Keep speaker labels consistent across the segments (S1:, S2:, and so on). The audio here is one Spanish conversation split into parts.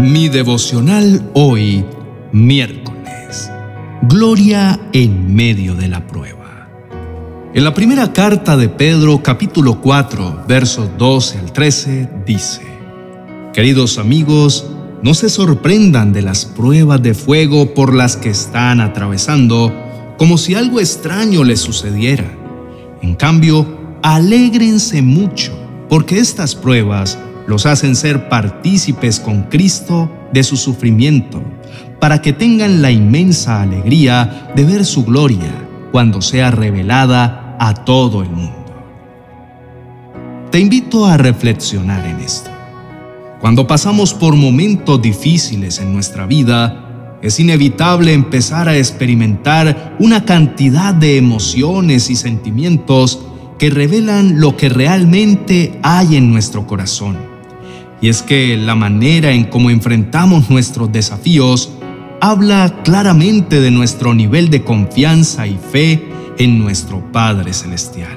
S1: Mi devocional hoy, miércoles. Gloria en medio de la prueba. En la primera carta de Pedro, capítulo 4, versos 12 al 13, dice, Queridos amigos, no se sorprendan de las pruebas de fuego por las que están atravesando, como si algo extraño les sucediera. En cambio, alégrense mucho, porque estas pruebas los hacen ser partícipes con Cristo de su sufrimiento, para que tengan la inmensa alegría de ver su gloria cuando sea revelada a todo el mundo. Te invito a reflexionar en esto. Cuando pasamos por momentos difíciles en nuestra vida, es inevitable empezar a experimentar una cantidad de emociones y sentimientos que revelan lo que realmente hay en nuestro corazón y es que la manera en cómo enfrentamos nuestros desafíos habla claramente de nuestro nivel de confianza y fe en nuestro Padre Celestial.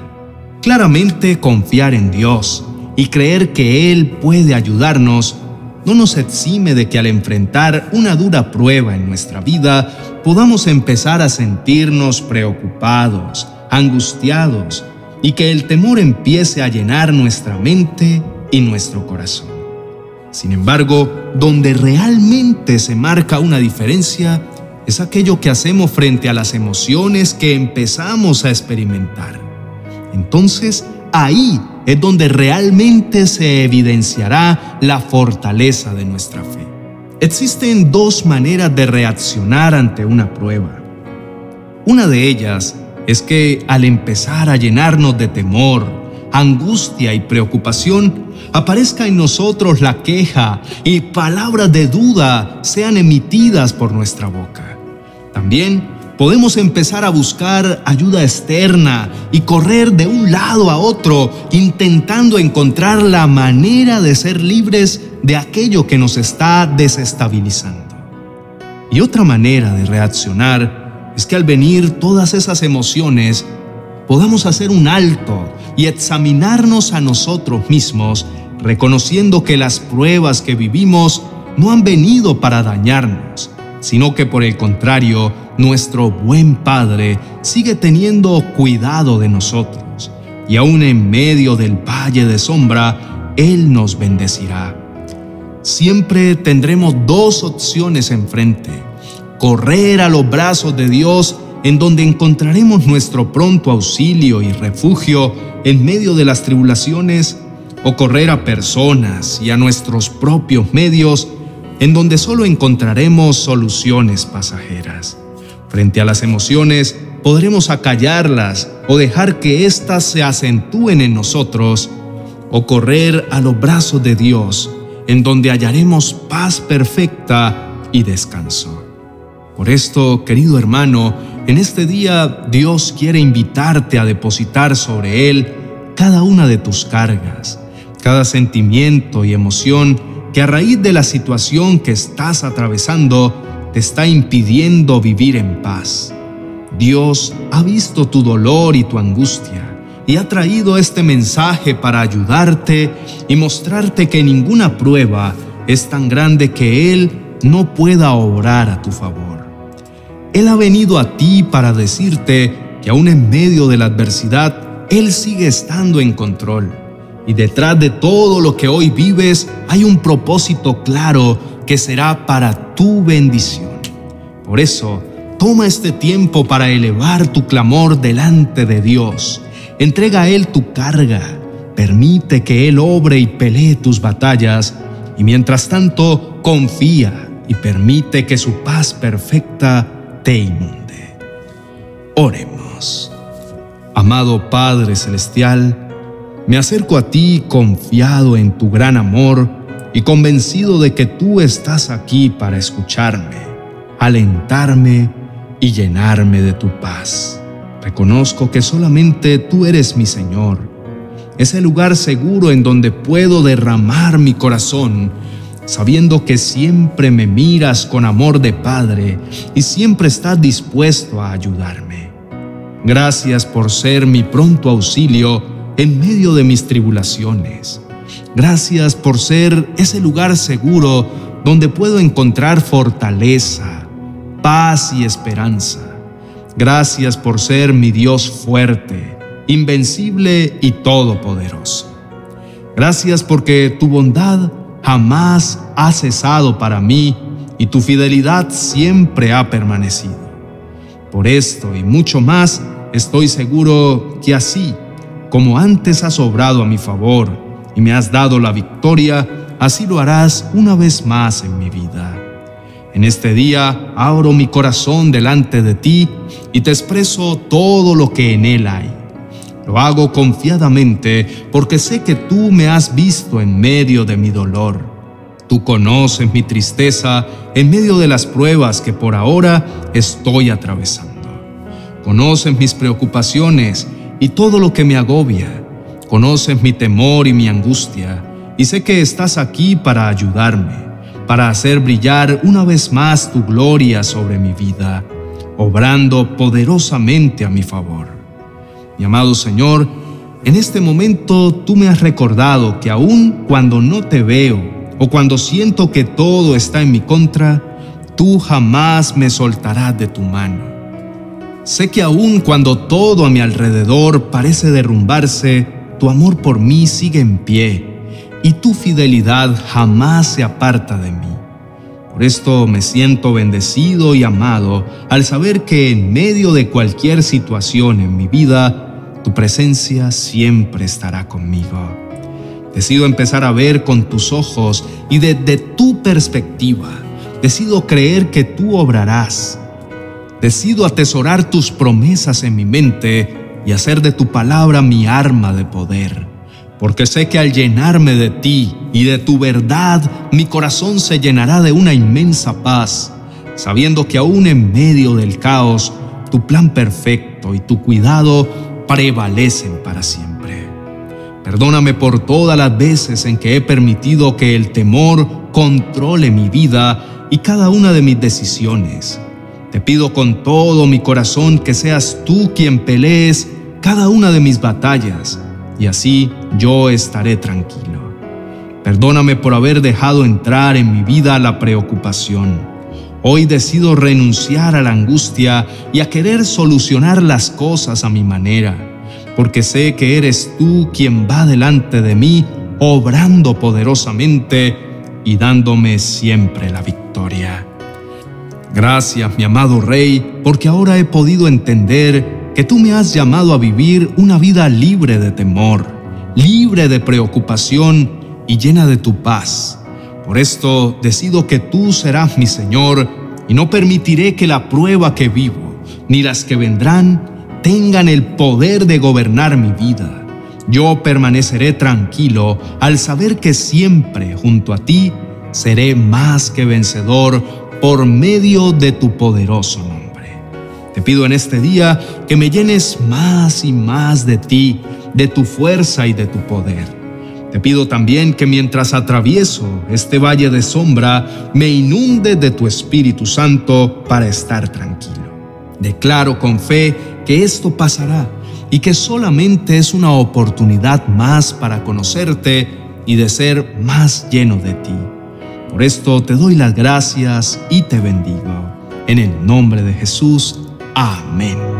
S1: Claramente confiar en Dios y creer que Él puede ayudarnos no nos exime de que al enfrentar una dura prueba en nuestra vida podamos empezar a sentirnos preocupados, angustiados y que el temor empiece a llenar nuestra mente y nuestro corazón. Sin embargo, donde realmente se marca una diferencia es aquello que hacemos frente a las emociones que empezamos a experimentar. Entonces, ahí es donde realmente se evidenciará la fortaleza de nuestra fe. Existen dos maneras de reaccionar ante una prueba. Una de ellas es que al empezar a llenarnos de temor, angustia y preocupación, aparezca en nosotros la queja y palabras de duda sean emitidas por nuestra boca. También podemos empezar a buscar ayuda externa y correr de un lado a otro intentando encontrar la manera de ser libres de aquello que nos está desestabilizando. Y otra manera de reaccionar es que al venir todas esas emociones, podamos hacer un alto y examinarnos a nosotros mismos, reconociendo que las pruebas que vivimos no han venido para dañarnos, sino que por el contrario, nuestro buen Padre sigue teniendo cuidado de nosotros, y aún en medio del valle de sombra, Él nos bendecirá. Siempre tendremos dos opciones enfrente, correr a los brazos de Dios en donde encontraremos nuestro pronto auxilio y refugio en medio de las tribulaciones, o correr a personas y a nuestros propios medios, en donde solo encontraremos soluciones pasajeras. Frente a las emociones, podremos acallarlas o dejar que éstas se acentúen en nosotros, o correr a los brazos de Dios, en donde hallaremos paz perfecta y descanso. Por esto, querido hermano, en este día Dios quiere invitarte a depositar sobre Él cada una de tus cargas, cada sentimiento y emoción que a raíz de la situación que estás atravesando te está impidiendo vivir en paz. Dios ha visto tu dolor y tu angustia y ha traído este mensaje para ayudarte y mostrarte que ninguna prueba es tan grande que Él no pueda obrar a tu favor. Él ha venido a ti para decirte que aún en medio de la adversidad, Él sigue estando en control. Y detrás de todo lo que hoy vives hay un propósito claro que será para tu bendición. Por eso, toma este tiempo para elevar tu clamor delante de Dios. Entrega a Él tu carga. Permite que Él obre y pelee tus batallas. Y mientras tanto, confía y permite que su paz perfecta te inunde. Oremos. Amado Padre Celestial, me acerco a ti confiado en tu gran amor y convencido de que tú estás aquí para escucharme, alentarme y llenarme de tu paz. Reconozco que solamente tú eres mi Señor, ese lugar seguro en donde puedo derramar mi corazón sabiendo que siempre me miras con amor de Padre y siempre estás dispuesto a ayudarme. Gracias por ser mi pronto auxilio en medio de mis tribulaciones. Gracias por ser ese lugar seguro donde puedo encontrar fortaleza, paz y esperanza. Gracias por ser mi Dios fuerte, invencible y todopoderoso. Gracias porque tu bondad jamás ha cesado para mí y tu fidelidad siempre ha permanecido. Por esto y mucho más, estoy seguro que así como antes has obrado a mi favor y me has dado la victoria, así lo harás una vez más en mi vida. En este día abro mi corazón delante de ti y te expreso todo lo que en él hay. Lo hago confiadamente porque sé que tú me has visto en medio de mi dolor. Tú conoces mi tristeza en medio de las pruebas que por ahora estoy atravesando. Conoces mis preocupaciones y todo lo que me agobia. Conoces mi temor y mi angustia, y sé que estás aquí para ayudarme, para hacer brillar una vez más tu gloria sobre mi vida, obrando poderosamente a mi favor. Mi amado Señor, en este momento tú me has recordado que aun cuando no te veo o cuando siento que todo está en mi contra, tú jamás me soltarás de tu mano Sé que aun cuando todo a mi alrededor parece derrumbarse, tu amor por mí sigue en pie y tu fidelidad jamás se aparta de mí. Por esto me siento bendecido y amado al saber que en medio de cualquier situación en mi vida, tu presencia siempre estará conmigo. Decido empezar a ver con tus ojos y desde tu perspectiva. Decido creer que tú obrarás decido atesorar tus promesas en mi mente y hacer de tu palabra mi arma de poder, porque sé que al llenarme de ti y de tu verdad, mi corazón se llenará de una inmensa paz, sabiendo que aún en medio del caos, tu plan perfecto y tu cuidado prevalecen para siempre. Perdóname por todas las veces en que he permitido que el temor controle mi vida y cada una de mis decisiones te pido con todo mi corazón que seas tú quien pelees cada una de mis batallas, y así yo estaré tranquilo. Perdóname por haber dejado entrar en mi vida la preocupación. Hoy decido renunciar a la angustia y a querer solucionar las cosas a mi manera, porque sé que eres tú quien va delante de mí, obrando poderosamente y dándome siempre la victoria. Gracias, mi amado Rey, porque ahora he podido entender que tú me has llamado a vivir una vida libre de temor, libre de preocupación y llena de tu paz. Por esto decido que tú serás mi Señor y no permitiré que la prueba que vivo, ni las que vendrán, tengan el poder de gobernar mi vida. Yo permaneceré tranquilo al saber que siempre junto a ti seré más que vencedor por medio de tu poderoso nombre. Te pido en este día que me llenes más y más de ti, de tu fuerza y de tu poder. Te pido también que mientras atravieso este valle de sombra, me inunde de tu Espíritu Santo para estar tranquilo. Declaro con fe que esto pasará y que solamente es una oportunidad más para conocerte y de ser más lleno de ti. Por esto te doy las gracias y te bendigo. En el nombre de Jesús. Amén.